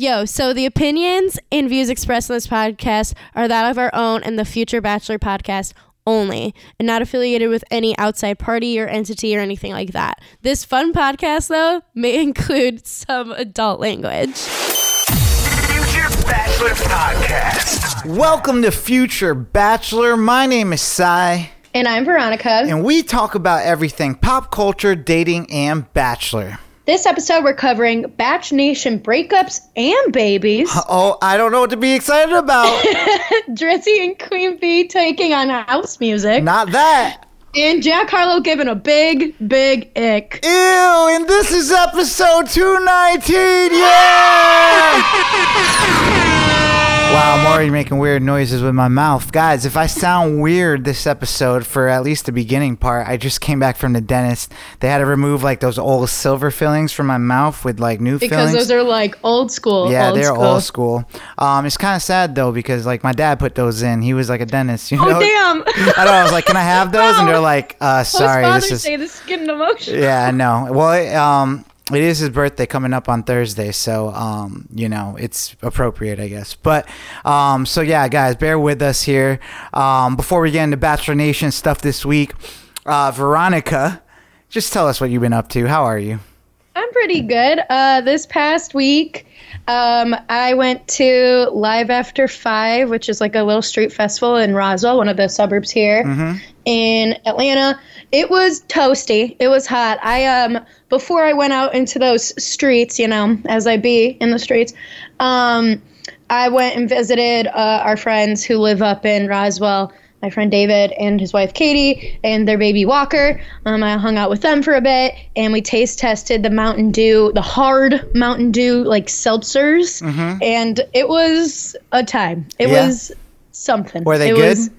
Yo, so the opinions and views expressed in this podcast are that of our own and the Future Bachelor podcast only, and not affiliated with any outside party or entity or anything like that. This fun podcast, though, may include some adult language. Future Bachelor Podcast. Welcome to Future Bachelor. My name is Cy, And I'm Veronica. and we talk about everything pop culture, dating, and Bachelor. This episode, we're covering Batch Nation breakups and babies. Oh, I don't know what to be excited about. Drizzy and Queen Bee taking on house music. Not that. and Jack Harlow giving a big, big ick. Ew, and this is episode 219. Yeah! Wow, I'm already making weird noises with my mouth. Guys, if I sound weird this episode for at least the beginning part, I just came back from the dentist. They had to remove like those old silver fillings from my mouth with like new fillings. Because fillings. those are like old school. Yeah, old they're school. old school. Um, it's kind of sad though because like my dad put those in. He was like a dentist. You know? Oh, damn. I know. I was like, "Can I have those?" And they're like, "Uh, sorry, this is." Day, this is getting emotional. Yeah, I know. Well, it, um, it is his birthday coming up on Thursday, so um, you know, it's appropriate, I guess. But um, so yeah, guys, bear with us here. Um, before we get into Bachelor Nation stuff this week, uh, Veronica, just tell us what you've been up to. How are you? I'm pretty good. Uh, this past week, um, I went to Live After Five, which is like a little street festival in Roswell, one of the suburbs here in Atlanta. It was toasty. It was hot. I um before I went out into those streets, you know, as I be in the streets, um, I went and visited uh, our friends who live up in Roswell. My friend David and his wife Katie and their baby Walker. Um, I hung out with them for a bit, and we taste tested the Mountain Dew, the hard Mountain Dew like seltzers, and it was a time. It Mm-hmm. Yeah? was something. Were they It good? was-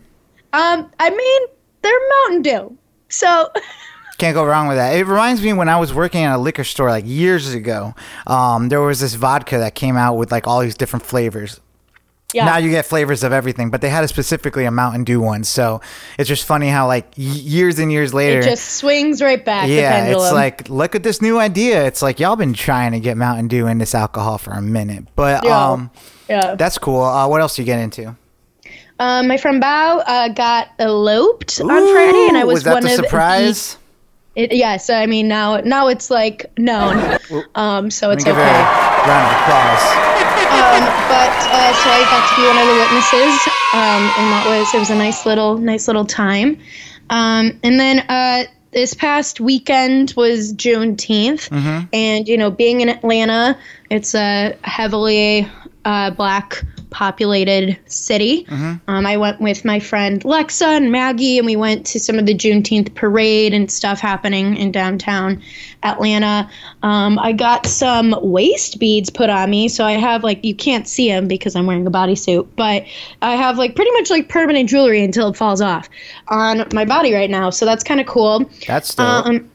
um, I mean, they're Mountain Dew, so Can't go wrong with that. It reminds me when I was working at a liquor store like years ago. Um, there was this vodka that came out with like all these different flavors. Yeah. Now you get flavors of everything, but they had a specifically a Mountain Dew one. So it's just funny how like years and years later, it just swings right back. yeah, it's like look at this new idea. It's like y'all been trying to get Mountain Dew in this alcohol for a minute, but Yeah. um, yeah. that's cool. Uh, what else do you get into? Um, my friend Bao uh, got eloped on Friday, and I was, was that one the of surprise? The, it, yes, I mean now now it's like known, um, so it's okay. round of applause. Um, but uh, so I got to be one of the witnesses, um, and that was it was a nice little nice little time. Um, and then uh, this past weekend was Juneteenth, and you know, being in Atlanta, it's a heavily uh, black populated city. Um, I went with my friend Lexa and Maggie, and we went to some of the Juneteenth parade and stuff happening in downtown Atlanta. Um, I got some waist beads put on me, so I have like you can't see them because I'm wearing a bodysuit, but I have like pretty much like permanent jewelry until it falls off on my body right now. So that's kind of cool. That's dope. Um,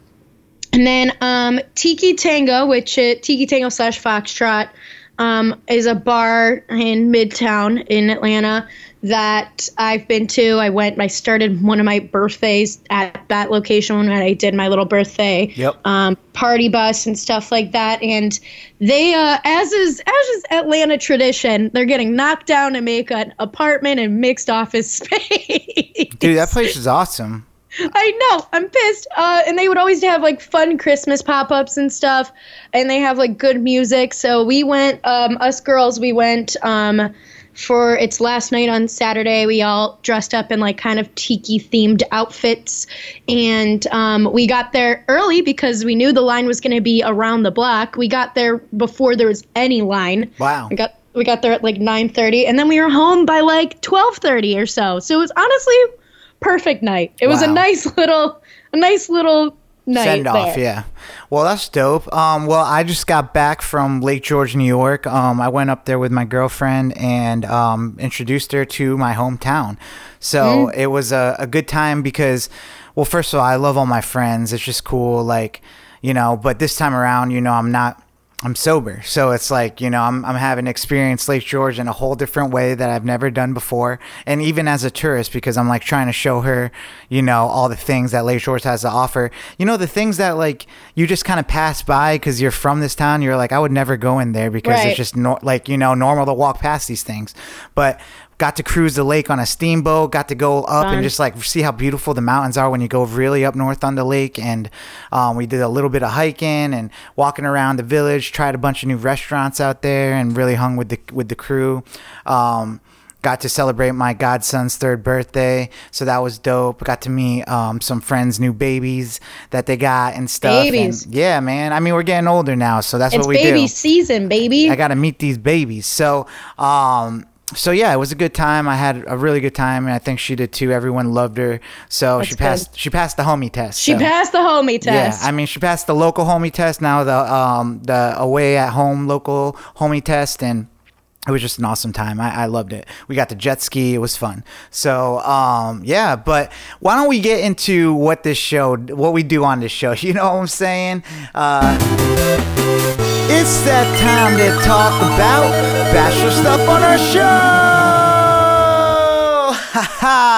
and then um, Tiki Tango, which uh, Tiki Tango slash Foxtrot, um, is a bar in Midtown in Atlanta that I've been to. I went. I started one of my birthdays at that location when I did my little birthday Yep. um, party bus and stuff like that. And they, uh, as is as is Atlanta tradition, they're getting knocked down to make an apartment and mixed office space. Dude, that place is awesome. I know. I'm pissed. Uh, and they would always have like fun Christmas pop ups and stuff. And they have like good music. So we went, um, us girls, we went um, for its last night on Saturday. We all dressed up in like kind of tiki themed outfits. And um, we got there early because we knew the line was going to be around the block. We got there before there was any line. Wow. We got we got there at like 9:30 and then we were home by like 12:30 or so. So it was honestly perfect night. It was a nice little a nice little night Send off, there. yeah. Well, that's dope. Um, well, I just got back from Lake George, New York. Um, I went up there with my girlfriend and um, introduced her to my hometown. So it was a, a good time because, well, first of all, I love all my friends. It's just cool, like you know. But this time around, you know, I'm not. I'm sober. So it's like, you know, I'm, I'm having experienced Lake George in a whole different way that I've never done before. And even as a tourist, because I'm like trying to show her, you know, all the things that Lake George has to offer. You know, the things that like you just kind of pass by because you're from this town. You're like, I would never go in there because Right. it's just no, like, you know, normal to walk past these things. But got to cruise the lake on a steamboat, got to go up Fun. and just like see how beautiful the mountains are when you go really up north on the lake. And um, we did a little bit of hiking and walking around the village. Tried a bunch of new restaurants out there and really hung with the with the crew. Um, got to celebrate my godson's third birthday, so that was dope. Got to meet um, some friends' new babies that they got and stuff. and Babies. yeah, man. I mean, we're getting older now, so that's It's what we baby do. Baby season, baby. I got to meet these babies. So, um, so yeah, it was a good time. I had a really good time, and I think she did too. Everyone loved her. So she That's passed. She passed the homie test. she so- passed the homie test. Yeah, I mean, she passed the local homie test. Now the um the away at home local homie test, and it was just an awesome time. I, I loved it. We got to jet ski. It was fun. So um yeah, but why don't we get into what this show, what we do on this show? You know what I'm saying? Uh, it's that time to talk about bachelor stuff on our show.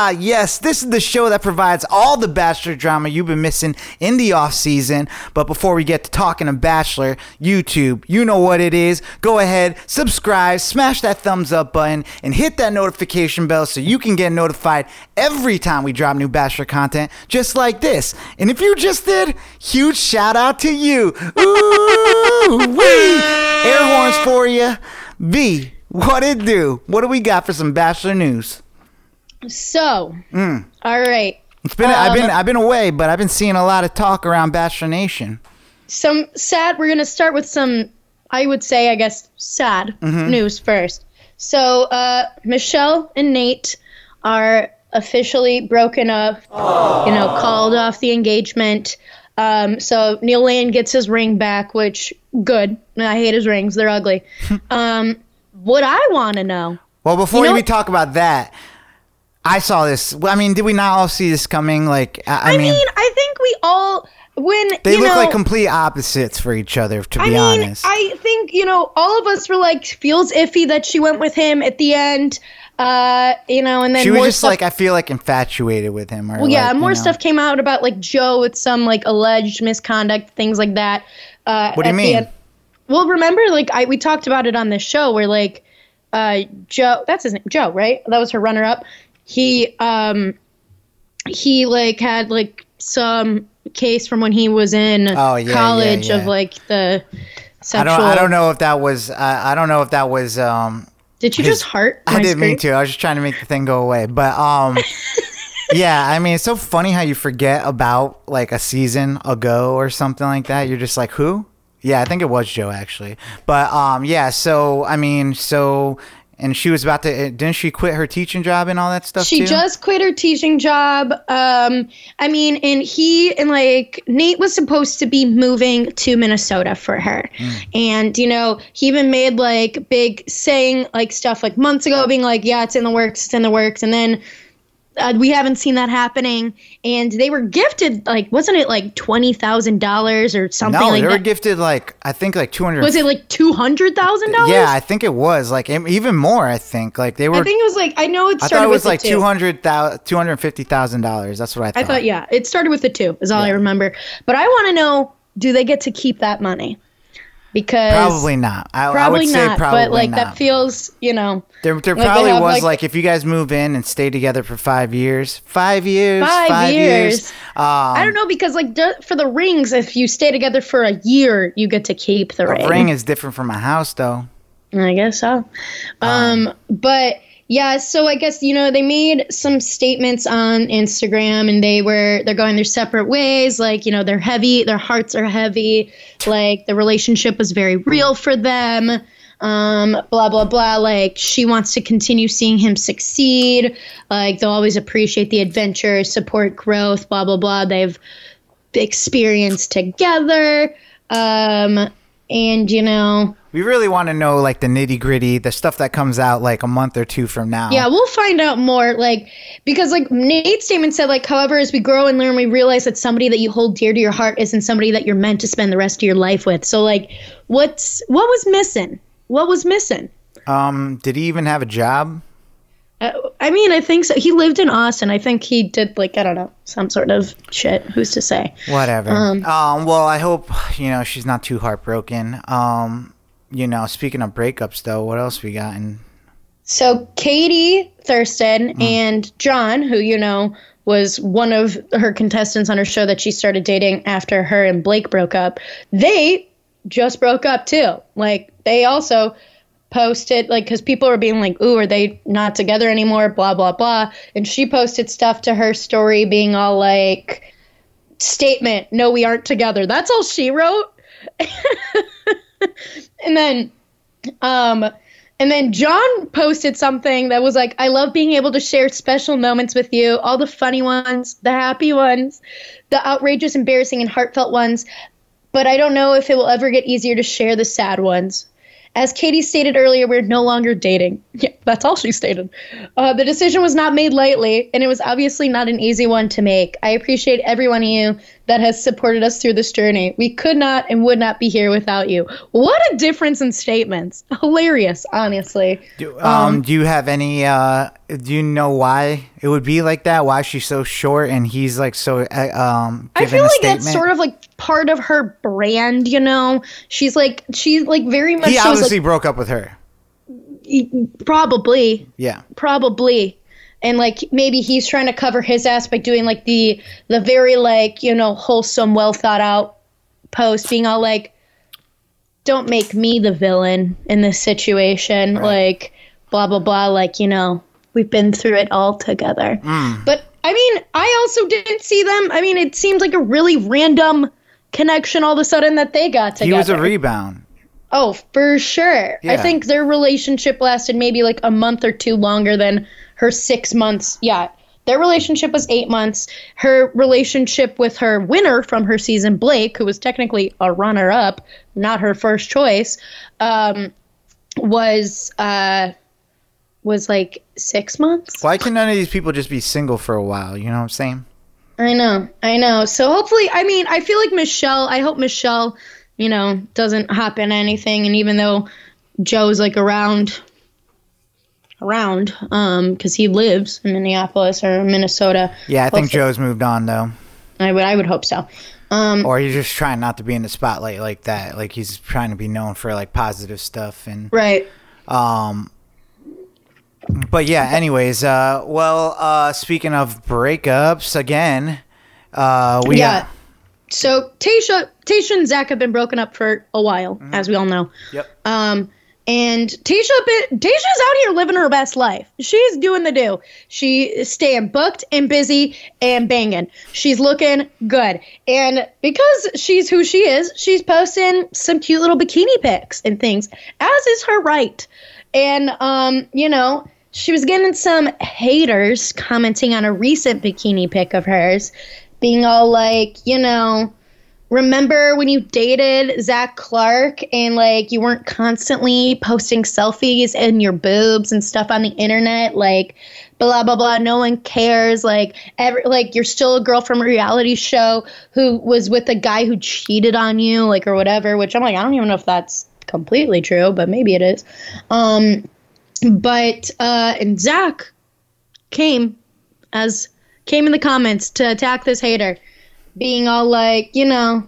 Haha, yes, this is the show that provides all the bachelor drama you've been missing in the off season. But before we get to talking to Bachelor, YouTube, you know what it is. Go ahead, subscribe, smash that thumbs up button, and hit that notification bell so you can get notified every time we drop new Bachelor content, just like this. And if you just did, huge shout out to you. Ooh, wee! Air horns for you. V, what it do? What do we got for some Bachelor news? So, Mm. all right. It's been I've been Um, I've been away, but I've been seeing a lot of talk around Bachelor Nation. some sad we're going to start with some i would say i guess sad Mm-hmm. news first so uh, michelle and nayte are officially broken up you know called off the engagement um, so neil lane gets his ring back which good i hate his rings they're ugly um, what i want to know Well, before You know- we talk about that, I saw this. I mean, did we not all see this coming? Like, I, I, i mean, mean i think we all when they look know, like complete opposites for each other. To be mean, honest, I think you know all of us were like feels iffy that she went with him at the end. Uh, you know, and then she was just stuff. like I feel like infatuated with him. Or well, yeah, like, you more know. stuff came out about like Joe with some like alleged misconduct, things like that. Uh, What do you mean? Well, remember, like I we talked about it on this show where like uh Joe, that's his name, Joe, right? That was her runner up. He um he like had like some case from when he was in Oh, yeah, yeah, college yeah. of like the I don't. I don't know if that was. Uh, I don't know if that was. Um, Did you his- just heart? I didn't mean to. I was just trying to make the thing go away. But um yeah, I mean it's so funny how you forget about like a season ago or something like that. You're just like, "Who?" Yeah, I think it was Joe actually. But um yeah, so I mean, so and she was about to uh, didn't she quit her teaching job and all that stuff She too? just quit her teaching job. Um, I mean, and he and like Nayte was supposed to be moving to Minnesota for her, and you know he even made like big saying like stuff like months ago, being like, "Yeah, it's in the works, it's in the works," and then. Uh, we haven't seen that happening, and they were gifted like wasn't it like twenty thousand dollars or something no, like they were that? gifted like I think like 200 was it like two hundred thousand dollars? Yeah, I think it was like even more, I think. Like they were I think it was like I know it started. I thought it was the like two. two hundred thousand, two hundred fifty thousand dollars. That's what I thought. I thought, yeah, it started with the two, is all I remember. But I want to know do they get to keep that money? Because Probably not. I, I probably would say not. probably but like not. that feels, you know, there, there like probably was like- like, if you guys move in and stay together for five years, five years, Five years. years. Um, I don't know because like for the rings, if you stay together for a year, you get to keep the ring. A ring is different from a house, though. I guess so. Um, but yeah, so I guess you know they made some statements on Instagram, and they were they're going their separate ways. Like you know they're heavy, their hearts are heavy. Like the relationship was very real for them. Um, blah blah blah. Like she wants to continue seeing him succeed. Like they'll always appreciate the adventure, support growth. Blah blah blah. They've experienced together. Um, and you know, We really want to know like the nitty gritty, the stuff that comes out like a month or two from now. yeah, we'll find out more. Like because like Nayte's statement said, like, however, as we grow and learn, we realize that somebody that you hold dear to your heart isn't somebody that you're meant to spend the rest of your life with. So like, what's what was missing? What was missing? Um, did he even have a job? Uh, I mean, I think so. He lived in Austin. I think he did like I don't know some sort of shit. Who's to say? Whatever. Um, Um, well, I hope you know she's not too heartbroken. Um, you know, speaking of breakups, though, what else we got? And So Katie Thurston and John, who you know was one of her contestants on her show that she started dating after her and Blake broke up, they just broke up too. Like they also posted like because people were being like, "Ooh, are they not together anymore?" Blah blah blah, and she posted stuff to her story, being all like, "Statement: No, we aren't together." That's all she wrote. and then um and then John posted something that was like, I love being able to share special moments with you, all the funny ones, the happy ones, the outrageous, embarrassing, and heartfelt ones. But I don't know if it will ever get easier to share the sad ones. As Katie stated earlier, we're no longer dating. Yeah, that's all she stated. Uh, the decision was not made lightly, and it was obviously not an easy one to make. I appreciate every one of you that has supported us through this journey. We could not and would not be here without you. What a difference in statements. Hilarious, honestly. do, um, do you have any? Uh, do you know why it would be like that? Why she's so short and he's like so? Uh, um, I feel like statement? that's sort of like part of her brand, you know. She's like she's like very much He obviously like broke up with her. probably Yeah. probably and like maybe he's trying to cover his ass by doing like the the very like you know wholesome well thought out post being all like don't make me the villain in this situation like blah blah blah like you know we've been through it all together but i mean i also didn't see them i mean it seemed like a really random connection all of a sudden that they got together He was a rebound. Oh, for sure. I think their relationship lasted maybe like a month or two longer than her six months. Yeah. Their relationship was eight months. Her relationship with her winner from her season, Blake, who was technically a runner up, not her first choice, um, was uh, was like six months. Why can none of these people just be single for a while? You know what I'm saying? I know, I know. So hopefully, I mean, I feel like Michelle. I hope Michelle, you know, doesn't hop in anything. And even though Joe's like around, around, um, because he lives in Minneapolis or Minnesota. Yeah, I think hopefully- Joe's moved on though, I would, I would hope so. Um, or he's just trying not to be in the spotlight like that. Like he's trying to be known for like positive stuff and right. Um, but yeah. Anyways, uh, well, uh, speaking of breakups again, uh, we yeah. got- So Tasha, Tasha and Zac have been broken up for a while, as we all know. Yep. Um, and Tasha, Tasha's out here living her best life. She's doing the do. She is staying booked and busy and banging. She's looking good. And because she's who she is, she's posting some cute little bikini pics and things, as is her right. And, um, you know, she was getting some haters commenting on a recent bikini pic of hers, being all like, you know, remember when you dated Zac Clark and like you weren't constantly posting selfies and your boobs and stuff on the internet, like blah blah blah. No one cares. Like every like you're still a girl from a reality show who was with a guy who cheated on you, like or whatever. Which I'm like, I don't even know if that's completely true, but maybe it is. Um, but uh, and Zac came as came in the comments to attack this hater being all like, you know,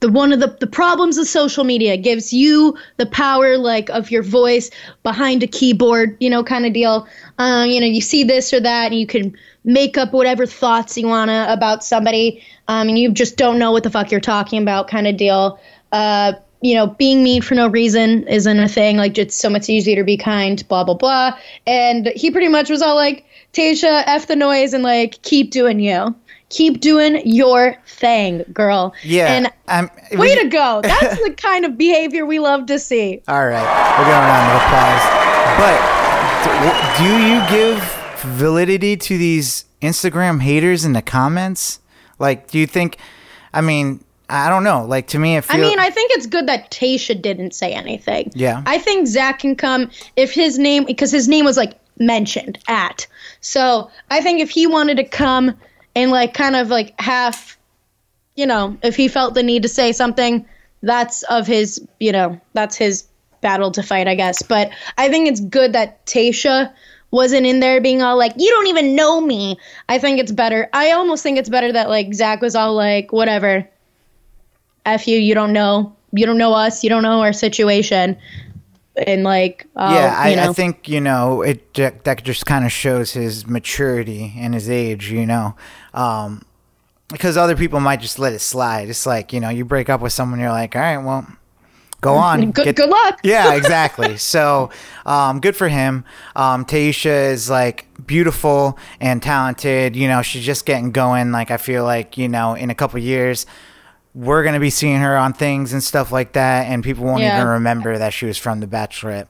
the one of the, the problems of social media gives you the power like of your voice behind a keyboard, you know, kind of deal. Um, you know, you see this or that and you can make up whatever thoughts you wanna about somebody, um, and you just don't know what the fuck you're talking about, kind of deal. Uh, you know, being mean for no reason isn't a thing. Like, it's so much easier to be kind, blah, blah, blah. And he pretty much was all like, Tasha, F the noise and like, keep doing you. Keep doing your thing, girl. yeah. And I'm, way to go. That's the kind of behavior we love to see. All right, we're going around with applause. But do, do you give validity to these Instagram haters in the comments? Like, do you think? I mean, I don't know. Like to me, it feels. I mean, I think it's good that Tasha didn't say anything. Yeah. I think Zac can come if his name, because his name was like mentioned at. So I think if he wanted to come and like kind of like half, you know, if he felt the need to say something, that's of his, you know, that's his battle to fight, I guess. But I think it's good that Tasha wasn't in there being all like, you don't even know me. I think it's better. I almost think it's better that like Zac was all like, whatever. F you, you don't know. You don't know us. You don't know our situation. And like, uh, yeah, I, you know, I think you know it. That just kind of shows his maturity and his age. You know, um, because other people might just let it slide. It's like you know, you break up with someone, you're like, all right, well, go on. good, get- good luck. yeah, exactly. so, um, good for him. Um, Tayshia is like beautiful and talented. You know, she's just getting going. Like I feel like you know, in a couple years, we're gonna be seeing her on things and stuff like that, and people won't Yeah. even remember that she was from The Bachelorette.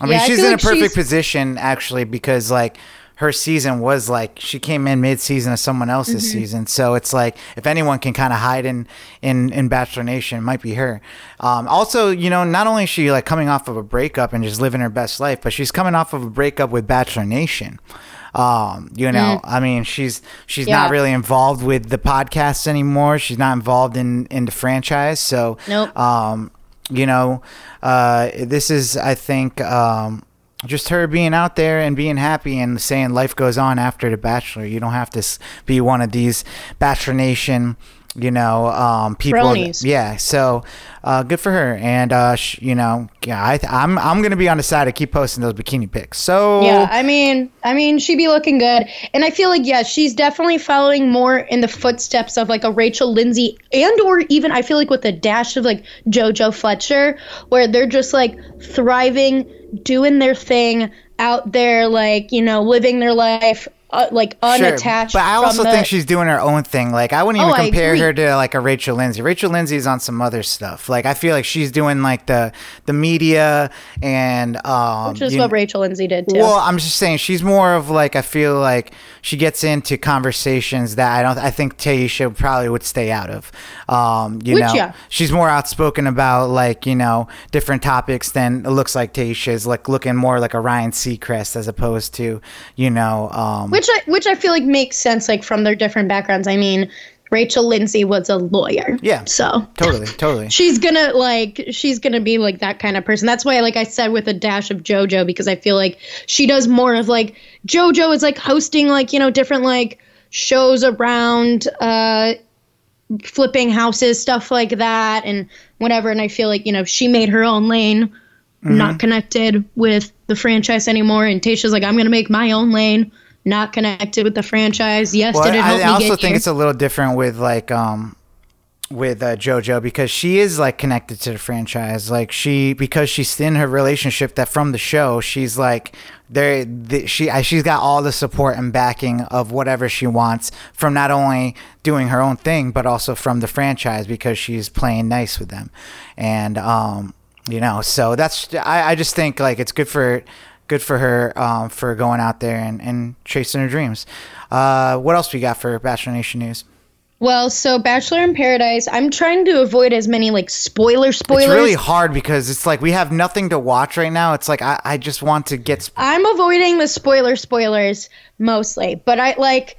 I mean, Yeah, she's feel in a perfect she's- position actually because like her season was like she came in mid-season of someone else's Mm-hmm. season so it's like if anyone can kind of hide in in in bachelor nation it might be her um, also you know not only is she like coming off of a breakup and just living her best life but she's coming off of a breakup with bachelor nation um, you know i mean she's she's not Mm. Really involved with the podcast anymore she's not involved in in the franchise so Nope. um, you know, uh, this is, I think, um, just her being out there and being happy and saying life goes on after The Bachelor. You don't have to be one of these Bachelor Nation, you know, um, people. Bronies. Yeah. So, uh, good for her. And, uh, sh- you know, yeah, I, I'm, I'm going to be on the side to keep posting those bikini pics. So, Yeah, I mean, I mean, she'd be looking good, and I feel like yeah, she's definitely following more in the footsteps of like a Rachel Lindsay, and or even I feel like with a dash of like JoJo Fletcher, where they're just like thriving, doing their thing out there, like you know, living their life, uh, like Sure, unattached. But I also the- think she's doing her own thing. Like I wouldn't even Oh, compare her to like a Rachel Lindsay. Rachel Lindsay's on some other stuff. Like I feel like she's doing like the the media and um which is what kn- Rachel Lindsay did too. Well, I'm just saying she's more of like I feel like she gets into conversations that I don't I think Tayshia probably would stay out of. Um, you Which, know, yeah. she's more outspoken about like you know different topics than it looks like Tayshia is like looking more like a Ryan Seacrest as opposed to you know um, which I which I feel like makes sense, like from their different backgrounds. I mean, Rachel Lindsay was a lawyer. Yeah. So totally totally. she's gonna like she's gonna be like that kind of person that's why like i said with a dash of jojo because i feel like she does more of like jojo is like hosting like you know different like shows around uh flipping houses stuff like that and whatever and i feel like you know she made her own lane Mm-hmm. not connected with the franchise anymore and tasha's like i'm gonna make my own lane not connected with the franchise yes Well, did it help I, I also think here? it's a little different with like um with uh, JoJo because she is like connected to the franchise. Like she because she's in her relationship that from the show she's like there the, she she's got all the support and backing of whatever she wants from not only doing her own thing but also from the franchise because she's playing nice with them and um you know so that's I, I just think like it's good for good for her um, for going out there and, and chasing her dreams. Uh, what else we got for Bachelor Nation news? Well, so Bachelor in Paradise, I'm trying to avoid as many like spoiler spoilers. It's really hard because it's like we have nothing to watch right now. It's like I, I just want to get. Sp- I'm avoiding the spoiler spoilers mostly, but I like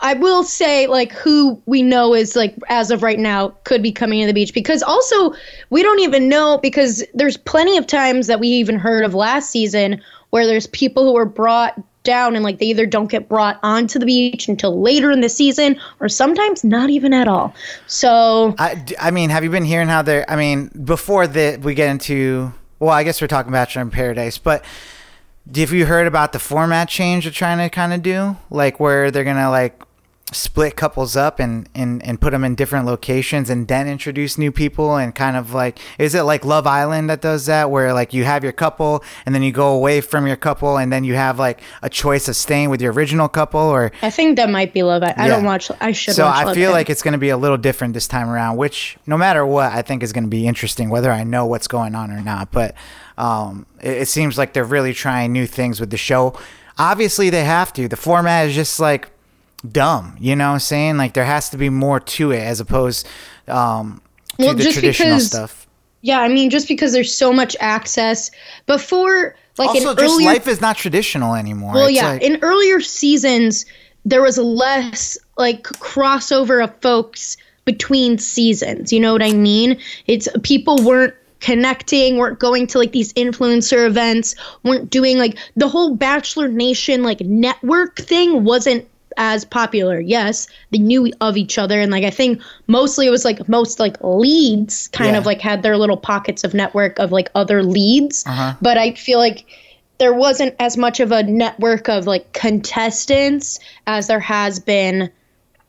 I will say like who we know is like as of right now could be coming to the beach because also we don't even know because there's plenty of times that we even heard of last season where there's people who are brought down and like they either don't get brought onto the beach until later in the season or sometimes not even at all. So I, I mean, have you been hearing how they're? I mean, before that we get into. Well, I guess we're talking Bachelor in Paradise, but have you heard about the format change they're trying to kind of do? Like where they're gonna like split couples up and, and and put them in different locations and then introduce new people and kind of like is it like Love Island that does that where like you have your couple and then you go away from your couple and then you have like a choice of staying with your original couple or I think that might be Love. I, I don't watch. I should. so I feel like it's going to be a little different this time around, which no matter what, I think is going to be interesting, whether I know what's going on or not. But um, it, it seems like they're really trying new things with the show. Obviously, they have to. The format is just like dumb, you know what I'm saying? Like there has to be more to it as opposed. Um, Well, the just traditional because- stuff. Yeah, I mean, just because there's so much access before, like Also, just earlier, life is not traditional anymore. well, It's yeah, like- in earlier seasons, there was less like crossover of folks between seasons. You know what I mean? It's people weren't connecting, weren't going to like these influencer events, weren't doing like the whole Bachelor Nation like network thing wasn't as popular. Yes, they knew of each other and like I think mostly it was like most like leads kind Yeah. of like had their little pockets of network of like other leads. Uh-huh. But I feel like there wasn't as much of a network of like contestants as there has been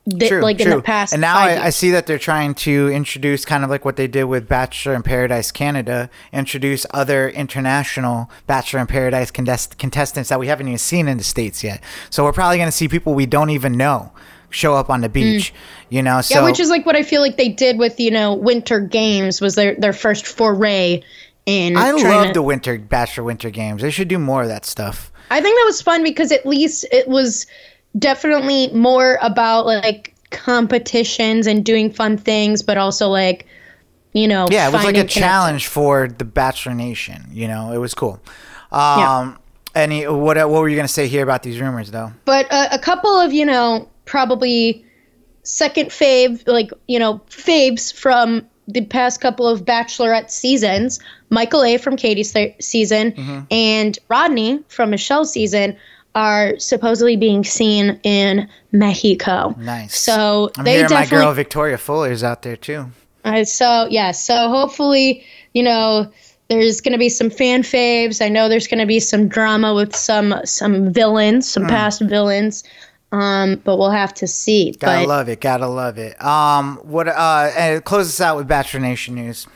th- True, like in true. the past And now I, I see that they're trying to introduce kind of like what they did with Bachelor in Paradise Canada, introduce other international Bachelor in Paradise contest- contestants that we haven't even seen in the states yet. So we're probably going to see people we don't even know show up on the beach. You know, so Mm. yeah, which is like what I feel like they did with you know Winter Games was their their first foray in. I love to- the winter Bachelor Winter Games. They should do more of that stuff. I think that was fun because at least it was definitely more about like competitions and doing fun things, but also like you know Yeah, it was like a challenge for the Bachelor Nation. You know, it was cool. Um, Any what what were you to say here about these rumors though? but uh, a couple of you know probably second fave like you know faves from the past couple of bachelorette seasons michael a from katie's th- season Mm-hmm. and rodney from michelle's season are supposedly being seen in mexico Nice. so I'm they my girl Victoria Fuller is out there too. uh, so yeah, so hopefully, you know, there's going to be some fan faves. I know there's going to be some drama with some some villains, some Hmm. past villains. Um, but we'll have to see. Gotta but love it. Gotta love it. Um, what? Uh, and close us out with Bachelor Nation news.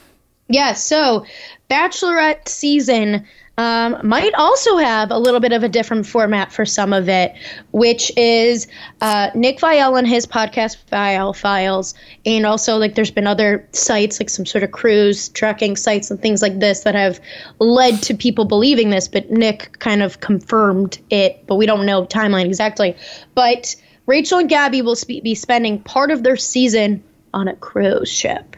yeah, so Bachelorette season um, might also have a little bit of a different format for some of it, which is uh, Nick Viall and his podcast Viall Files, and also like there's been other sites like some sort of cruise tracking sites and things like this that have led to people believing this, but Nick kind of confirmed it, but we don't know timeline exactly. But Rachel and Gabby will spe- be spending part of their season on a cruise ship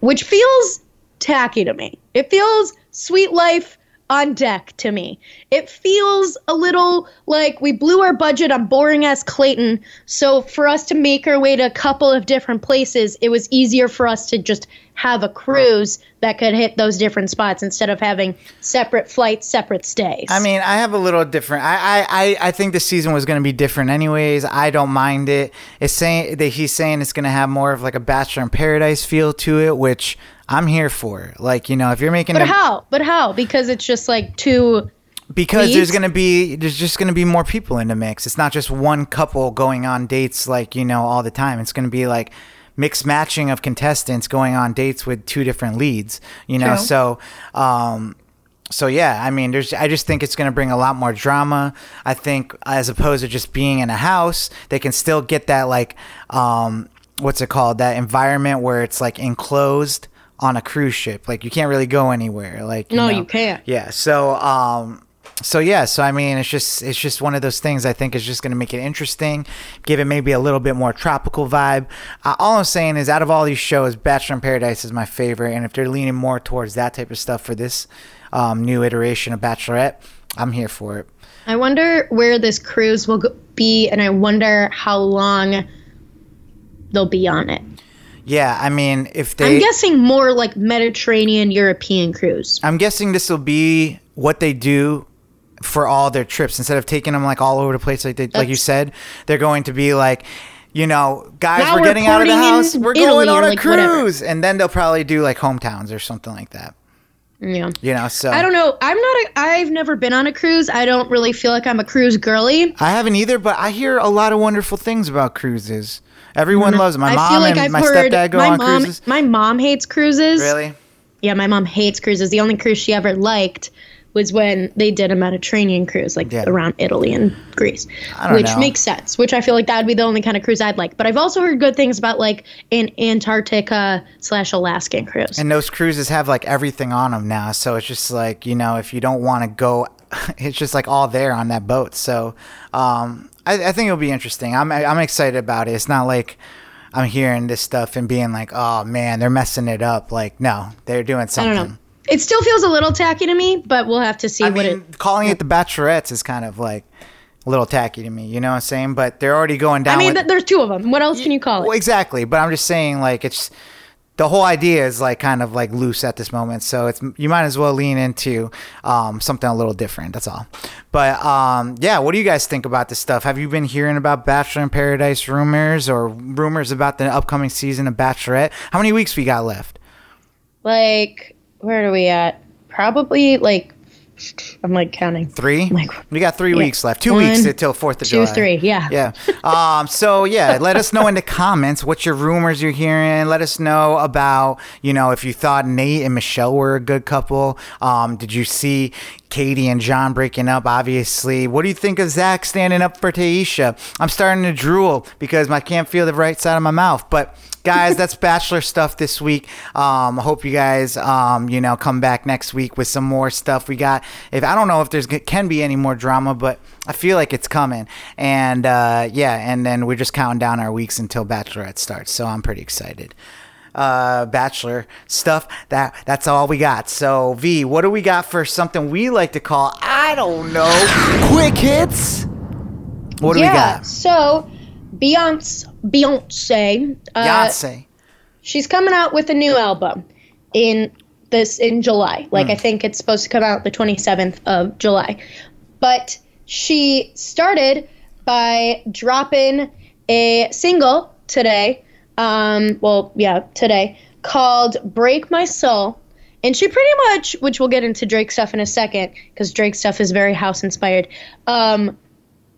which feels tacky to me. It feels sweet life on deck to me. It feels a little like we blew our budget on boring ass Clayton. So for us to make our way to a couple of different places, it was easier for us to just have a cruise that could hit those different spots instead of having separate flights, separate stays. I mean, I have a little different. I I, I, I think the season was going to be different, anyways. I don't mind it. It's saying that he's saying it's going to have more of like a Bachelor in Paradise feel to it, which I'm here for. Like you know, if you're making but a- how? But how? Because it's just like two because there's going to be there's just going to be more people in the mix. It's not just one couple going on dates like you know all the time. It's going to be like mixed matching of contestants going on dates with two different leads. You know, True. so um, so yeah, I mean, there's. I just think it's going to bring a lot more drama. I think as opposed to just being in a house, they can still get that like, um, what's it called? That environment where it's like enclosed on a cruise ship. Like you can't really go anywhere. Like No, know. you can't. Yeah. So um, so yeah. So I mean, it's just it's just one of those things. I think is just going to make it interesting, give it maybe a little bit more tropical vibe. Uh, all I'm saying is, out of all these shows, Bachelor in Paradise is my favorite, and if they're leaning more towards that type of stuff for this um, new iteration of Bachelorette, I'm here for it. I wonder where this cruise will go- be, and I wonder how long they'll be on it. Yeah, I mean, if they, I'm guessing more like Mediterranean European cruise. I'm guessing this will be what they do for all their trips instead of taking them like all over the place like they, like you said they're going to be like you know guys we're we're getting out of the house we're Italy going on a like, whatever. cruise and then they'll probably do like hometowns or something like that Yeah. you know so I don't know. I'm not. A, I've never been on a cruise. I don't really feel like I'm a cruise girly. I haven't either but I hear a lot of wonderful things about cruises everyone mm-hmm. loves them my I mom feel like and I've my heard stepdad go my on mom. cruises My mom hates cruises. really Yeah, my mom hates cruises. The only cruise she ever liked was when they did a Mediterranean cruise, like Yeah. around Italy and Greece, which know. makes sense. Which I feel like that would be the only kind of cruise I'd like. But I've also heard good things about like an Antarctica slash Alaskan cruise. and those cruises have like everything on them now so it's just like you know if you don't want to go it's just like all there on that boat so um I, I think it'll be interesting I'm, I'm excited about it it's not like I'm hearing this stuff and being like, oh man, they're messing it up. Like, no, they're doing something. It still feels a little tacky to me, but we'll have to see I what mean, it. calling it the Bachelorettes is kind of like a little tacky to me. You know what I'm saying? But they're already going down. I mean, with- there's two of them. What else can you call it? Well, exactly, but I'm just saying, like, it's the whole idea is like kind of like loose at this moment, so it's you might as well lean into um, something a little different. That's all. But um, yeah, what do you guys think about this stuff? Have you been hearing about Bachelor in Paradise rumors or rumors about the upcoming season of Bachelorette? How many weeks we got left? Like, where are we at? Probably like, I'm like counting. Three. Like- we got three Yeah. weeks left. Two One, weeks until Fourth of two, July. three, yeah. Yeah. Um. So yeah, let us know in the comments what your rumors you're hearing. Let us know about you know if you thought Nayte and Michelle were a good couple. Um. Did you see Katie and John breaking up? Obviously. What do you think of Zac standing up for Tayshia? I'm starting to drool because I can't feel the right side of my mouth, but guys that's bachelor stuff this week um I hope you guys um you know come back next week with some more stuff we got if i don't know if there's can be any more drama but i feel like it's coming and uh yeah and then we're just counting down our weeks until bachelorette starts so i'm pretty excited uh bachelor stuff that that's all we got so v what do we got for something we like to call i don't know quick hits what do yeah. we got So, Beyonce, Beyonce, uh, Beyonce. she's coming out with a new album in this in July. Like Hmm. I think it's supposed to come out the 27th of July. But she started by dropping a single today. Um, well, yeah, today called "Break My Soul." And she pretty much, which we'll get into Drake stuff in a second, because Drake stuff is very house inspired. Um,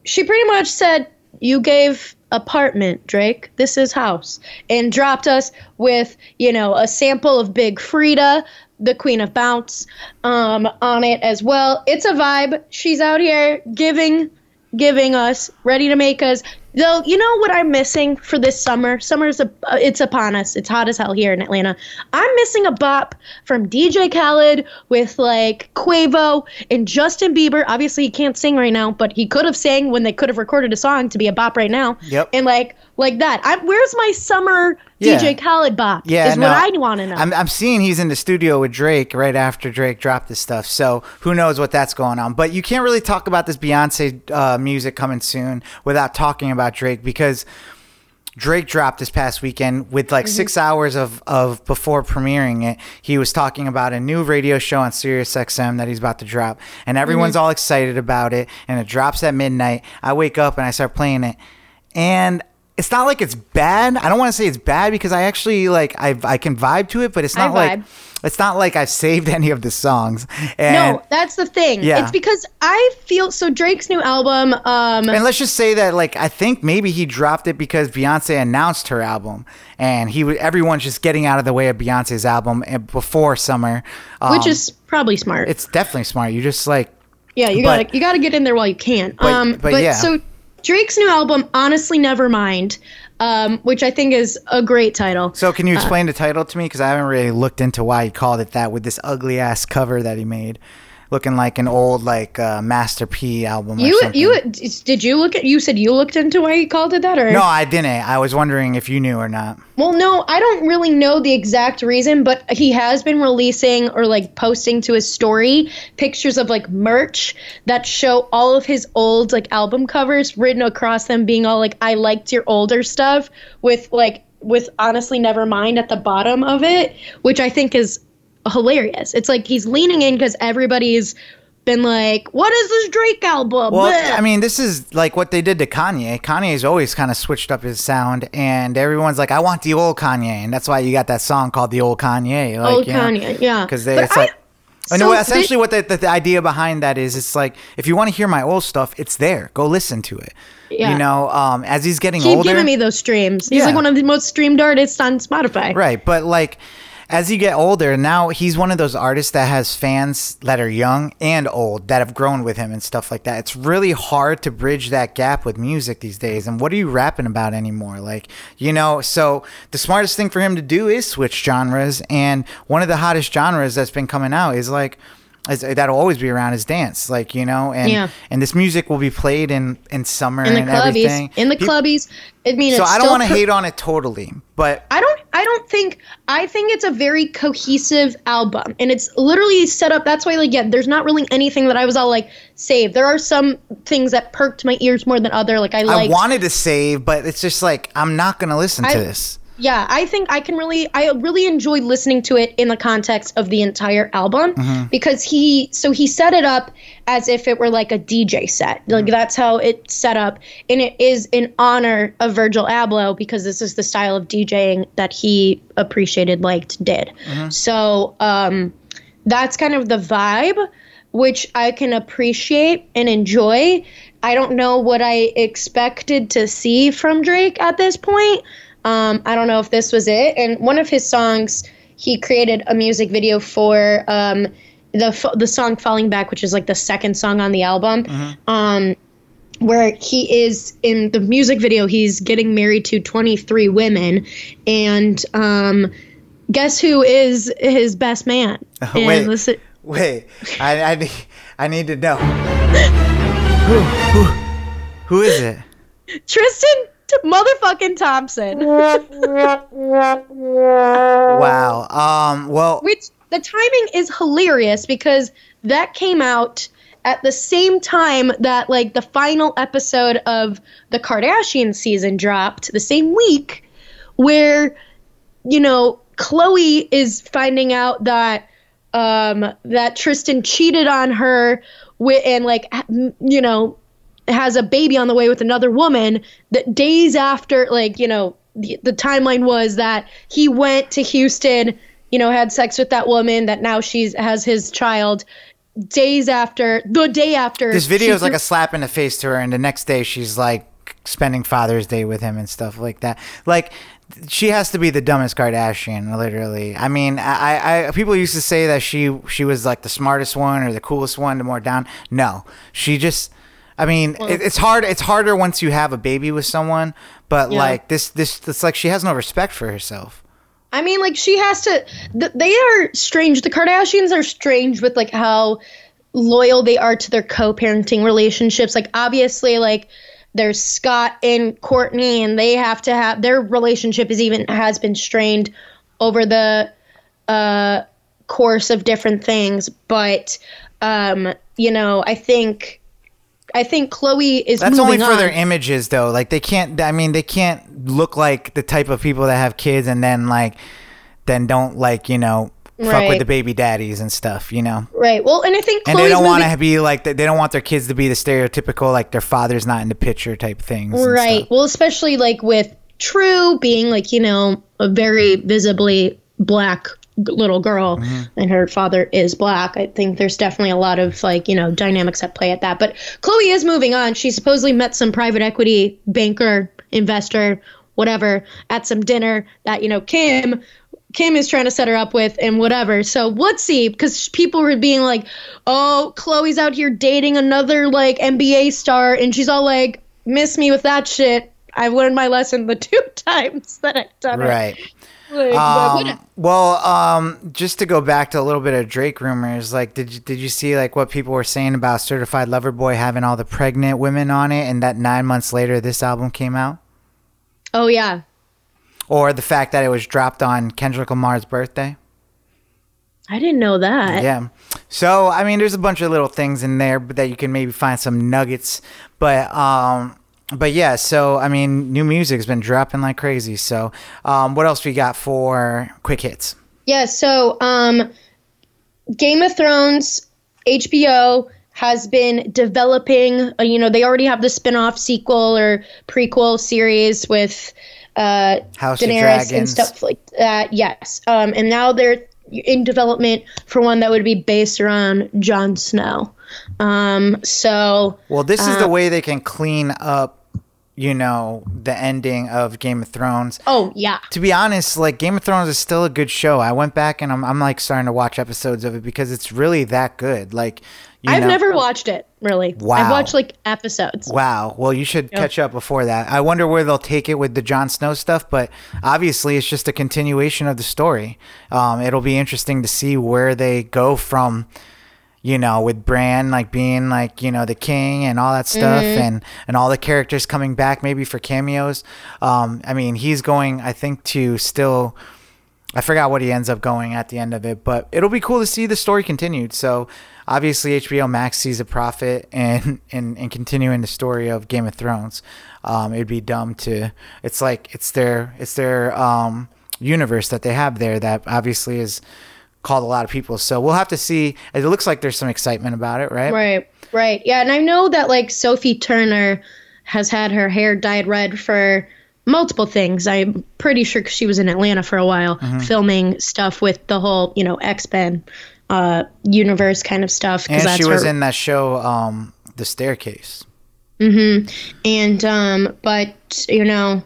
she pretty much said, "You gave apartment, Drake. This is house," and dropped us with you know a sample of Big Freedia, the Queen of Bounce, um, on it as well. It's a vibe. She's out here giving, giving us, ready to make us. Though you know what I'm missing for this summer. Summer's a, uh, it's upon us. It's hot as hell here in Atlanta. I'm missing a bop from DJ Khaled with like Quavo and Justin Bieber. Obviously, he can't sing right now, but he could have sang when they could have recorded a song to be a bop right now. Yep. And like like that. I, where's my summer Yeah. DJ Khaled bop? Yeah, is no, what I want to know. I'm, I'm seeing he's in the studio with Drake right after Drake dropped this stuff. So who knows what that's going on. But you can't really talk about this Beyonce uh, music coming soon without talking about Drake because Drake dropped this past weekend with like Mm-hmm. six hours of, of before premiering it. He was talking about a new radio show on Sirius XM that he's about to drop, and everyone's Mm-hmm. all excited about it. And it drops at midnight. I wake up and I start playing it, and it's not like it's bad. I don't want to say it's bad because I actually like I I can vibe to it, but it's not like it's not like I've saved any of the songs. And no, that's the thing. Yeah. It's because I feel so Drake's new album. Um, And let's just say that, like, I think maybe he dropped it because Beyonce announced her album, and he everyone's just getting out of the way of Beyonce's album before summer, um, which is probably smart. it's definitely smart. You just like Yeah, you gotta you gotta get in there while you can. But- um, but but, yeah. so Drake's new album, honestly, never mind, um, which I think is a great title. So can you explain the title to me? Because I haven't really looked into why he called it that with this ugly ass cover that he made, looking like an old like uh, Master P album. or You something. you did you look at you said you looked into why he called it that or No, I didn't. I was wondering if you knew or not. Well, no, I don't really know the exact reason, but he has been releasing or like posting to his story pictures of like merch that show all of his old like album covers written across them being all like I liked your older stuff with like with honestly never mind at the bottom of it, which I think is hilarious. It's like he's leaning in cuz everybody's been like, "What is this Drake album?" Well, Bleh. I mean, this is like what they did to Kanye. Kanye's always kind of switched up his sound, and everyone's like, "I want the old Kanye," and that's why you got that song called "The Old Kanye." Like, old you know, Kanye, yeah. because they it's I- like. I know essentially what the, the, the idea behind that is. It's like if you want to hear my old stuff, it's there. Go listen to it. Yeah. You know, um, as he's getting keep older, giving me those streams. He's Yeah. like one of the most streamed artists on Spotify. Right, but like as you get older, now he's one of those artists that has fans that are young and old that have grown with him and stuff like that. It's really hard to bridge that gap with music these days. And what are you rapping about anymore? Like, you know, so the smartest thing for him to do is switch genres. And one of the hottest genres that's been coming out is like is, uh, that'll always be around is dance, like you know, and Yeah. and this music will be played in in summer in the and clubbies, everything. in the clubbies. I mean, So I don't want to hate on it totally, but I don't I don't think I think it's a very cohesive album and it's literally set up that's why like yeah there's not really anything that I was all like save there are some things that perked my ears more than other like I I wanted to save, but it's just like I'm not gonna listen to this. Yeah I think I can really I really enjoy listening to it in the context of the entire album Mm-hmm. because he so he set it up as if it were like a DJ set Mm-hmm. like that's how it's set up and it is in honor of Virgil Abloh because this is the style of DJing that he appreciated liked did Mm-hmm. so um that's kind of the vibe which I can appreciate and enjoy. I don't know what I expected to see from Drake at this point. Um, I don't know if this was it. And one of his songs, he created a music video for um, the the song "Falling Back," which is like the second song on the album. Um, where he is in the music video, he's getting married to 23 women, and um, guess who is his best man? And Wait. listen- Wait, I I, need- I need to know who, who who is it? Tristan motherfucking Thompson. Wow. Um. Well. Which the timing is hilarious because that came out at the same time that like the final episode of the Kardashian season dropped the same week where you know Khloé is finding out that um that Tristan cheated on her with and like you know has a baby on the way with another woman that days after like you know the, the timeline was that he went to Houston you know had sex with that woman that now she's has his child days after the day after This video is like a slap in the face to her, and the next day she's like spending Father's Day with him and stuff like that. Like she has to be the dumbest Kardashian, literally. I mean, I, I people used to say that she she was like the smartest one or the coolest one, the more down. No, she just. I mean, it, it's hard. It's harder once you have a baby with someone, but Yeah. like this, this, it's like she has no respect for herself. I mean, like she has to. Th- they are strange. The Kardashians are strange with like how loyal they are to their co-parenting relationships. Like obviously, like there's Scott and Kourtney, and they have to have their relationship is even has been strained over the uh, course of different things. But um, you know, I think. I think Khloé is That's only for on. their images, though. Like they can't. I mean, they can't look like the type of people that have kids and then like, then don't like you know fuck with the baby daddies and stuff. You know, right. Well, and I think and they don't want to be like. They don't want their kids to be the stereotypical like their father's not in the picture type things. Right. Well, especially like with True being like, you know, a very visibly black little girl Mm-hmm. and her father is black. I think there's definitely a lot of like, you know, dynamics at play at that. But Khloé is moving on. She supposedly met some private equity banker, investor, whatever, at some dinner that, you know, Kim Kim is trying to set her up with and whatever. So let's see, because people were being like, "Oh, Khloé's out here dating another like NBA star," and she's all like, "Miss me with that shit." I've learned my lesson the two times that I've done it. Right. Like, Um, well, um, just to go back to a little bit of Drake rumors, like, did you, did you see like what people were saying about Certified Lover Boy having all the pregnant women on it, and that nine months later this album came out, oh yeah, or the fact that it was dropped on Kendrick Lamar's birthday? I didn't know that. Yeah. So I mean, there's a bunch of little things in there but that you can maybe find some nuggets, but um, but yeah. So I mean, new music's been dropping like crazy. So um, what else we got for quick hits? Yeah, so um Game of Thrones HBO has been developing, uh, you know, they already have the spin-off sequel or prequel series with uh House of Daenerys and stuff like that. Yes. Um and now they're in development for one that would be based around Jon Snow. Um so Well, this Uh, is the way they can clean up, you know, the ending of Game of Thrones. oh yeah. To be honest, like Game of Thrones is still a good show. I went back and I'm, I'm like starting to watch episodes of it because it's really that good. Like, you I've know, never watched it, really. Wow. I've watched like episodes. Wow. Well, you should catch up before that. I wonder where they'll take it with the Jon Snow stuff, but obviously it's just a continuation of the story. Um, it'll be interesting to see where they go from, you know, with Bran like being like you know the king and all that stuff, and and all the characters coming back maybe for cameos. Um, I mean, he's going, I think, to still. I forgot what he ends up going at the end of it, but it'll be cool to see the story continued. So obviously HBO Max sees a profit and and, in continuing the story of Game of Thrones. Um, it'd be dumb to. It's like it's their it's their um, universe that they have there that obviously is called a lot of people. So we'll have to see. It looks like there's some excitement about it, right? Right, right. Yeah, and I know that like Sophie Turner has had her hair dyed red for multiple things. I'm pretty sure 'cause she was in Atlanta for a while Mm-hmm. filming stuff with the whole, you know, X-Men uh universe kind of stuff And she was her, in that show, um, The Staircase. Mm-hmm. And um but you know,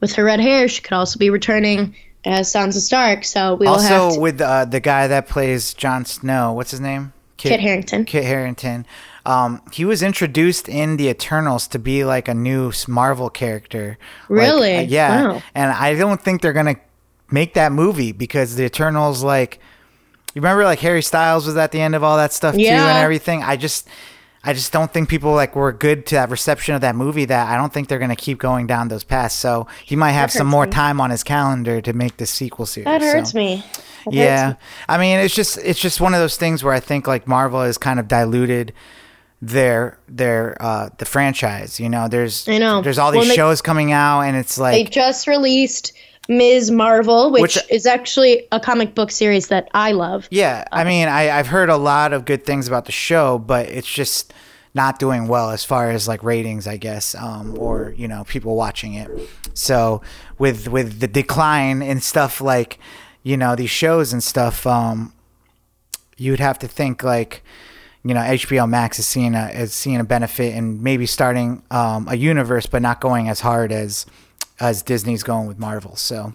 with her red hair, she could also be returning as Sansa Stark, so we will have Also to with uh, the guy that plays Jon Snow. What's his name? Kit Harington. Kit Harington. Um, he was introduced in the Eternals to be like a new Marvel character. Like, Really? uh, yeah. Wow. And I don't think they're gonna make that movie because the Eternals, like, you remember, like Harry Styles was at the end of all that stuff too, and everything. I just, I just don't think people like were good to that reception of that movie. That I don't think they're gonna keep going down those paths. So he might have some more me. time on his calendar to make the sequel series. That hurts so. me. That hurts Yeah, me. I mean, it's just it's just one of those things where I think like Marvel has kind of diluted their their uh the franchise. You know, there's I know. there's all these Well, they- shows coming out, and it's like They just released Ms. Marvel, which, Which- is actually a comic book series that I love. yeah. I mean, I I've heard a lot of good things about the show, but it's just not doing well as far as like ratings, I guess, um, or you know, people watching it. So with with the decline and stuff like you know these shows and stuff, um, you would have to think like you know HBO Max is seeing a is seeing a benefit in maybe starting um, a universe, but not going as hard as as Disney's going with Marvel. So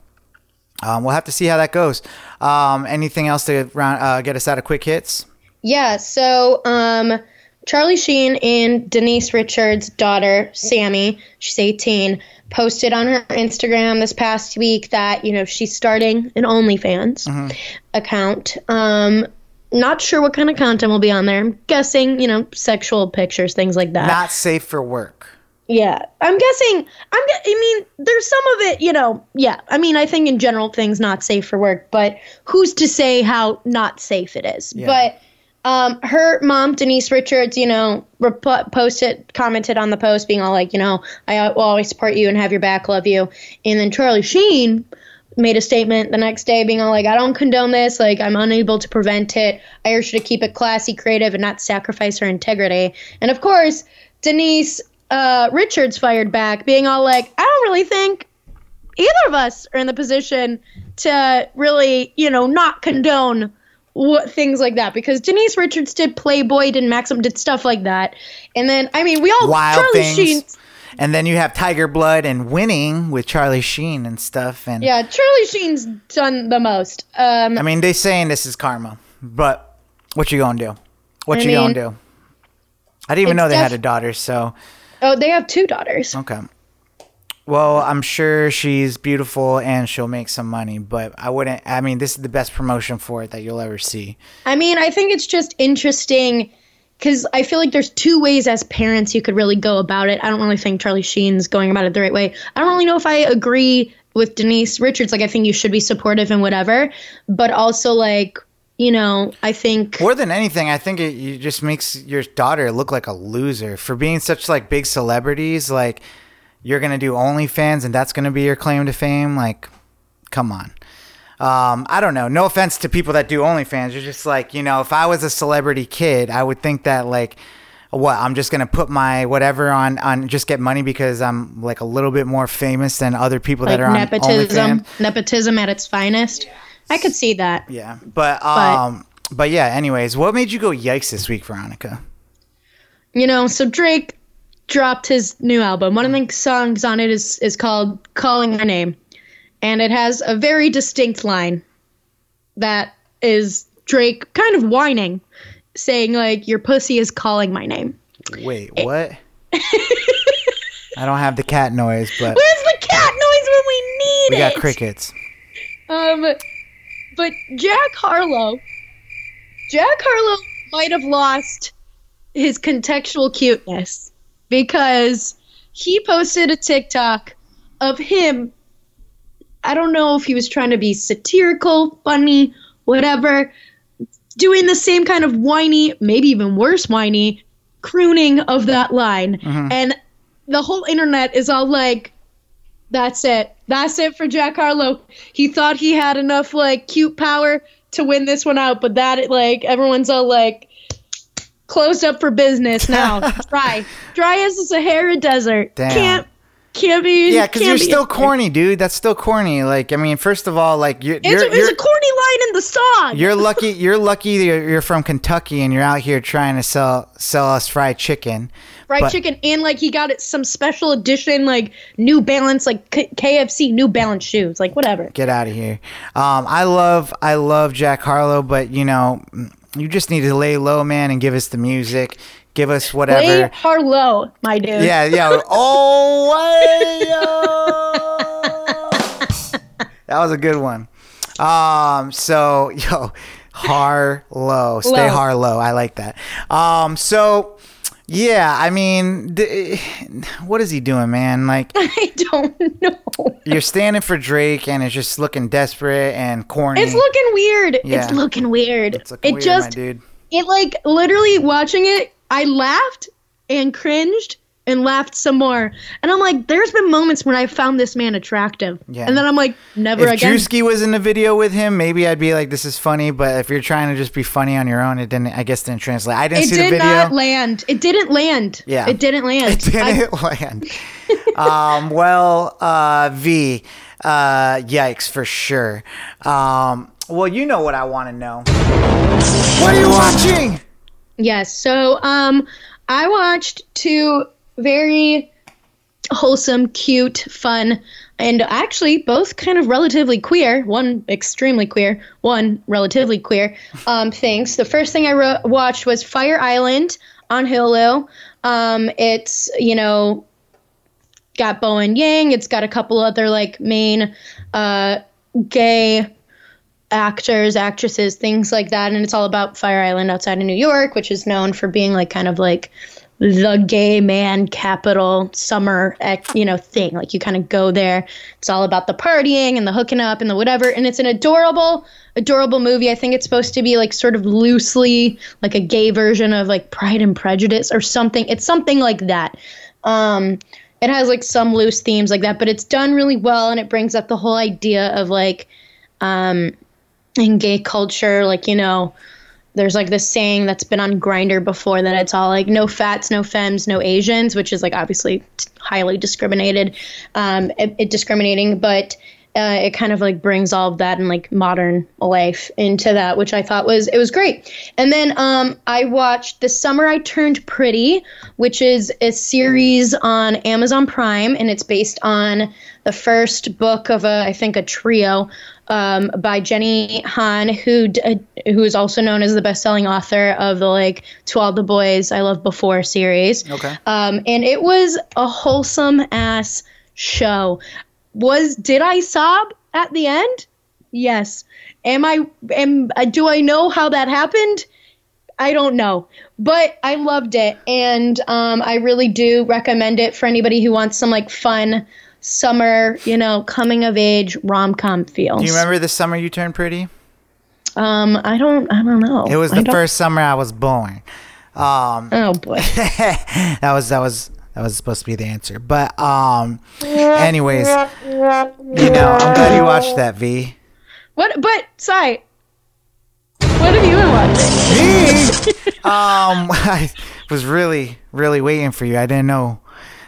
um, we'll have to see how that goes. Um, anything else to round, uh, get us out of quick hits? Yeah, so um, Charlie Sheen and Denise Richards' daughter, Sammy, she's 18, posted on her Instagram this past week that, you know, she's starting an OnlyFans account. Um, not sure what kind of content will be on there. I'm guessing, you know, sexual pictures, things like that. Not safe for work. Yeah, I'm guessing. I'm. I mean, there's some of it. You know. Yeah. I mean, I think in general things not safe for work, but who's to say how not safe it is? But um, her mom, Denise Richards, you know, rep- posted, commented on the post, being all like, you know, I will always support you and have your back, love you. And then Charlie Sheen made a statement the next day being all like, I don't condone this. Like, I'm unable to prevent it. I urge you to keep it classy, creative, and not sacrifice her integrity. And of course, Denise uh, Richards fired back, being all like, I don't really think either of us are in the position to really, you know, not condone what things like that because Denise Richards did Playboy, did Maxim, did stuff like that, and then I mean, we all Wild Charlie things. Sheen. And then you have Tiger Blood and Winning with Charlie Sheen and stuff. And Yeah, Charlie Sheen's done the most. Um, I mean, they saying this is karma, but what you gonna do? What I you mean, gonna do? I didn't even know they had a daughter. So oh, they have two daughters. okay. Well, I'm sure she's beautiful and she'll make some money, but I wouldn't. I mean, this is the best promotion for it that you'll ever see. I mean, I think it's just interesting because I feel like there's two ways as parents you could really go about it. I don't really think Charlie Sheen's going about it the right way. I don't really know if I agree with Denise Richards. Like, I think you should be supportive and whatever, but also like, you know, I think More than anything, I think it, it just makes your daughter look like a loser for being such like big celebrities. Like you're gonna do OnlyFans and that's gonna be your claim to fame. Like, come on. Um, I don't know. No offense to people that do OnlyFans. You're just like, you know, if I was a celebrity kid, I would think that like, what I'm just gonna put my whatever on on just get money because I'm like a little bit more famous than other people like that are on nepotism, nepotism at its finest. I could see that. Yeah, but um, but yeah. Anyways, what made you go yikes this week, Veronica? You know, so Drake dropped his new album. One of the songs on it is is called "Calling My Name," and it has a very distinct line that is Drake kind of whining, saying like, "Your pussy is calling my name." Wait, what? I don't have the cat noise, but Where's the cat noise when we need we it? We got crickets. Um, but Jack Harlow, Jack Harlow might have lost his contextual cuteness because he posted a TikTok of him. I don't know if he was trying to be satirical, funny, whatever, doing the same kind of whiny, maybe even worse whiny, crooning of that line. Mm-hmm. And the whole internet is all like, that's it. That's it for Jack Harlow. He thought he had enough like cute power to win this one out, but that like everyone's all like closed up for business now. Dry. Dry as the Sahara Desert. Damn. Can't can't be Yeah, because you're be still corny, dude. That's still corny. Like, I mean, first of all, like you're It's, you're, a, it's you're, a corny line in the song. you're lucky. You're lucky. that You're, you're from Kentucky and you're out here trying to sell sell us fried chicken. Fried but- chicken and like he got it some special edition like New Balance like K- KFC New Balance shoes like whatever. Get out of here. Um, I love I love Jack Harlow, but you know, you just need to lay low, man, and give us the music. Give us whatever. Harlow, my dude. Yeah, yeah. Oh, way, that was a good one. Um, so yo, Harlow, stay Harlow. I like that. Um, so yeah, I mean, d- what is he doing, man? Like I don't know. you're standing for Drake, and it's just looking desperate and corny. It's looking weird. Yeah. It's looking weird. It's looking it weird, just it like literally watching it, I laughed and cringed and laughed some more. And I'm like, there's been moments when I found this man attractive. Yeah. And then I'm like, never If again. If Druski was in the video with him, maybe I'd be like, "This is funny." But if you're trying to just be funny on your own, it didn't. I guess didn't translate. I didn't it see did the video. It did not land. It didn't land. Yeah. It didn't land. It I- didn't land. um, well, uh, V, uh, yikes for sure. Um, well, you know what I want to know. What are you watching? Yes. So um I watched two very wholesome, cute, fun, and actually both kind of relatively queer. One extremely queer, one relatively queer. Um, things. The first thing I watched was Fire Island on Hulu. Um, it's you know got Bowen Yang. It's got a couple other like main uh, gay actors, actresses, things like that. And it's all about Fire Island outside of New York, which is known for being like kind of like the gay man capital summer you know thing. Like you kind of go there. It's all about the partying and the hooking up and the whatever and it's an adorable adorable movie. I think it's supposed to be like sort of loosely like a gay version of like pride and prejudice or something. It's something like that. Um it has like some loose themes like that but it's done really well and it brings up the whole idea of like um in gay culture like you know there's like this saying that's been on Grindr before that it's all like no fats no femmes no asians which is like obviously highly discriminated um it, it discriminating but uh, it kind of like brings all of that in like modern life into that which i thought was it was great. And then um i watched the summer i turned pretty which is a series on amazon prime and it's based on the first book of a i think a trio um, by Jenny Han, who d- uh, who is also known as the best-selling author of the like "To All the Boys I Loved Before" series. Okay. Um, and it was a wholesome ass show. Was did I sob at the end? Yes. Am I? Am uh, do I know how that happened? I don't know, but I loved it, and um, I really do recommend it for anybody who wants some like fun summer, you know, coming of age rom com feels. Do you remember the summer you turned pretty? Um, I don't, I don't know. It was the first summer I was born. Um, Oh boy. that was that was that was supposed to be the answer. But um, anyways, you know, I'm glad you watched that, V. What? But Sai, what have you been watching? Um, I was really really waiting for you. I didn't know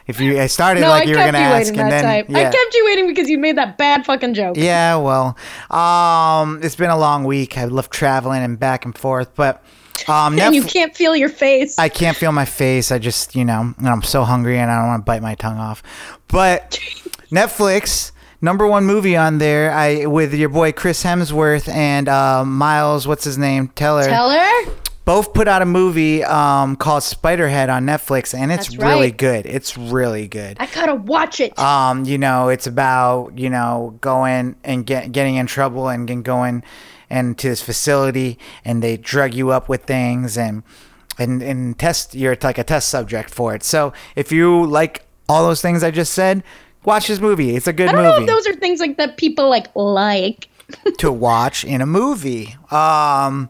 if you. I started No, like I you were gonna you ask, and then yeah. I kept you waiting because you made that bad fucking joke. Yeah, well, um, it's been a long week. I love traveling and back and forth, but um, And you can't feel your face. I can't feel my face. I just, you know, and I'm so hungry and I don't want to bite my tongue off. But Netflix, number one movie on there, I with your boy Chris Hemsworth and uh, Miles, what's his name, Teller, Tell her. Both put out a movie um, called Spiderhead on Netflix, and it's That's really right. good. It's really good. I gotta watch it. Um, you know, it's about you know going and get, getting in trouble and, and going and to this facility and they drug you up with things and and and test you're like a test subject for it. So if you like all those things I just said, watch this movie. It's a good I don't know movie if those are things like that people like like. To watch in a movie. Um,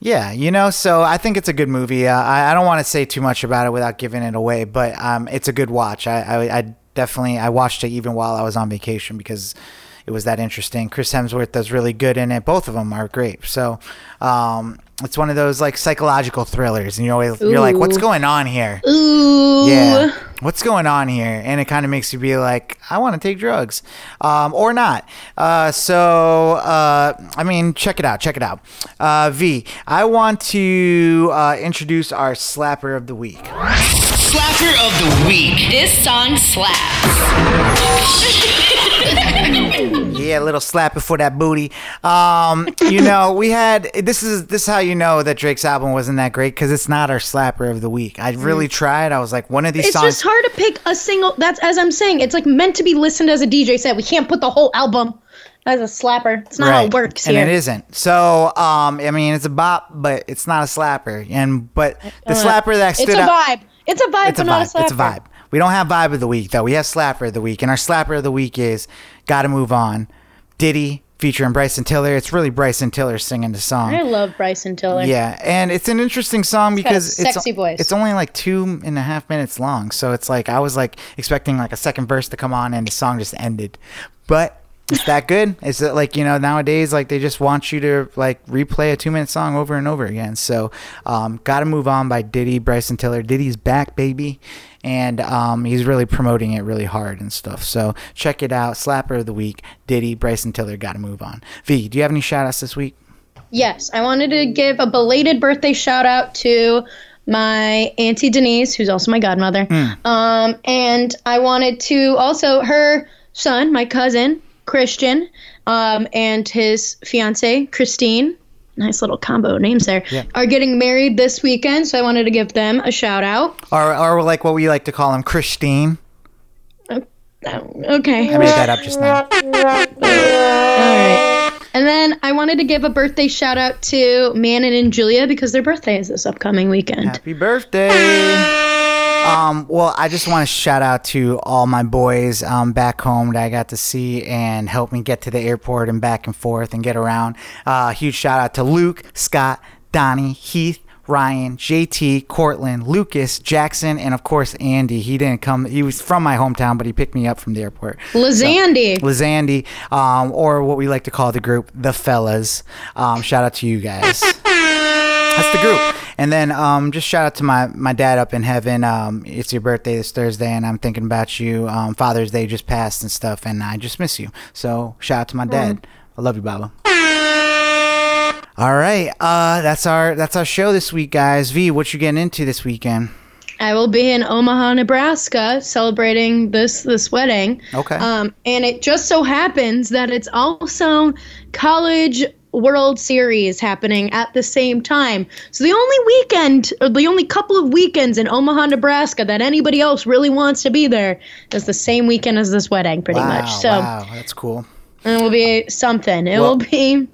yeah, you know, so I think it's a good movie. Uh, I, I don't want to say too much about it without giving it away, but um, it's a good watch. I, I, I definitely I watched it even while I was on vacation because it was that interesting. Chris Hemsworth does really good in it. Both of them are great. So um, it's one of those like psychological thrillers, and you're always you're like, what's going on here? Ooh. Yeah. What's going on here? And it kind of makes you be like, I want to take drugs, um, or not. Uh, so, uh, I mean, check it out. Check it out. Uh, v, I want to uh, introduce our slapper of the week. Slapper of the week. This song slaps. A little slapper for that booty. Um, you know, we had this is this is how you know that Drake's album wasn't that great because it's not our slapper of the week. I really tried. I was like, one of these It's songs. It's just hard to pick a single. That's as I'm saying. It's like meant to be listened as a DJ set. We can't put the whole album as a slapper. It's not how it works and it isn't. So, um, I mean, it's a bop, but it's not a slapper. And but the slapper that stood It's a out, vibe. It's a vibe, it's a but not a vibe. slapper. It's a vibe. We don't have vibe of the week though. We have slapper of the week, and our slapper of the week is "Gotta Move On." Diddy featuring Bryson Tiller. It's really Bryson Tiller singing the song. I love Bryson Tiller. Yeah, and it's an interesting song a because it's sexy voice. it's only like two and a half minutes long. So it's like I was like expecting like a second verse to come on, and the song just ended. But it's that good. Is it like you know nowadays like they just want you to like replay a two minute song over and over again. So um, gotta move on by Diddy, Bryson Tiller. Diddy's back, baby. And um, he's really promoting it really hard and stuff. So check it out. Slapper of the week, Diddy, Bryson Tiller. Got to move on. V, do you have any shout outs this week? Yes, I wanted to give a belated birthday shout out to my auntie Denise, who's also my godmother. Hmm. Um, and I wanted to also her son, my cousin Christian, um, and his fiance Christine. Nice little combo names there. Yeah. Are getting married this weekend, so I wanted to give them a shout out. Or, or like what we like to call them Christine. Oh, oh, okay. I made that up just now. All right. And then I wanted to give a birthday shout out to Manon and Julia because their birthday is this upcoming weekend. Happy birthday. Um, well, I just want to shout out to all my boys um, back home that I got to see and help me get to the airport and back and forth and get around. Uh, huge shout out to Luke, Scott, Donnie, Heath, Ryan, JT, Cortland, Lucas, Jackson, and of course Andy. He didn't come. He was from my hometown, but he picked me up from the airport. Lazandy. Lazandy, um, or what we like to call the group, the fellas. Um, shout out to you guys. That's the group. And then um, just shout out to my, my dad up in heaven. Um, it's your birthday this Thursday, and I'm thinking about you. Um, Father's Day just passed and stuff, and I just miss you. So shout out to my dad. I love you, Baba. All right, uh, that's our that's our show this week, guys. V, what you getting into this weekend? I will be in Omaha, Nebraska, celebrating this this wedding. Okay. Um, and it just so happens that it's also college World Series happening at the same time. So the only weekend, or the only couple of weekends in Omaha, Nebraska that anybody else really wants to be there is the same weekend as this wedding, pretty wow, much. So wow, that's cool. it will be something. It Well- will be.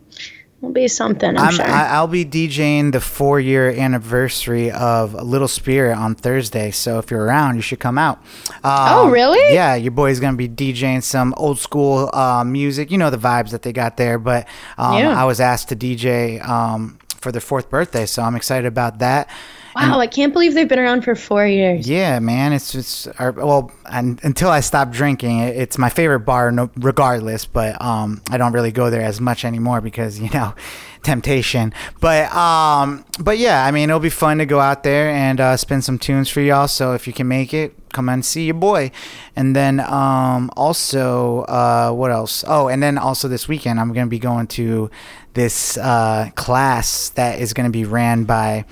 Will be something. I'm, I'm, sure. I, I'll be DJing the four year anniversary of Little Spirit on Thursday. So if you're around, you should come out. Um, Oh, really? Yeah, your boy's going to be DJing some old school uh, music. You know the vibes that they got there. But um, Yeah. I was asked to DJ um, for their fourth birthday. So I'm excited about that. Wow, I can't believe they've been around for four years. Yeah, man, it's just our, well, and, until I stop drinking, it, it's my favorite bar, no, regardless. But um, I don't really go there as much anymore because you know, temptation. But um, but yeah, I mean, it'll be fun to go out there and uh, spin some tunes for y'all. So if you can make it, come and see your boy. And then um, also, uh, what else? Oh, and then also this weekend, I'm gonna be going to this uh, class that is gonna be ran by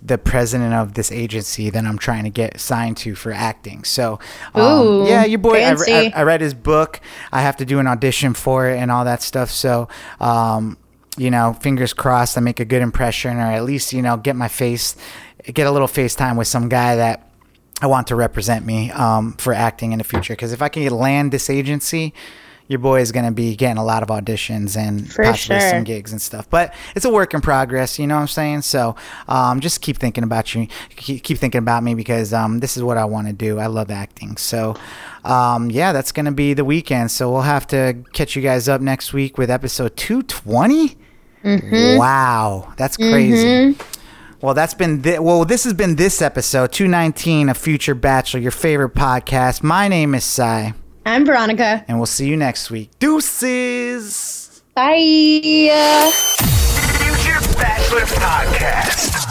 the president of this agency that I'm trying to get signed to for acting. So, um, Ooh, yeah, your boy. I. I, I read his book. I have to do an audition for it and all that stuff. So, um, you know, fingers crossed, I make a good impression, or at least you know, get my face, get a little FaceTime with some guy that I want to represent me um, for acting in the future. Because if I can land this agency. Your boy is gonna be getting a lot of auditions and For possibly sure. some gigs and stuff. But it's a work in progress. You know what I'm saying? So um, just keep thinking about you. Keep, thinking about me because um, this is what I want to do. I love acting. So um, yeah, that's gonna be the weekend. So we'll have to catch you guys up next week with episode 220. Wow, that's crazy. Well, that's been thi- well. This has been this episode 219 of Future Bachelor, your favorite podcast. My name is Cy, I'm Veronica. and we'll see you next week. Deuces. Bye. Future Bachelor Podcast.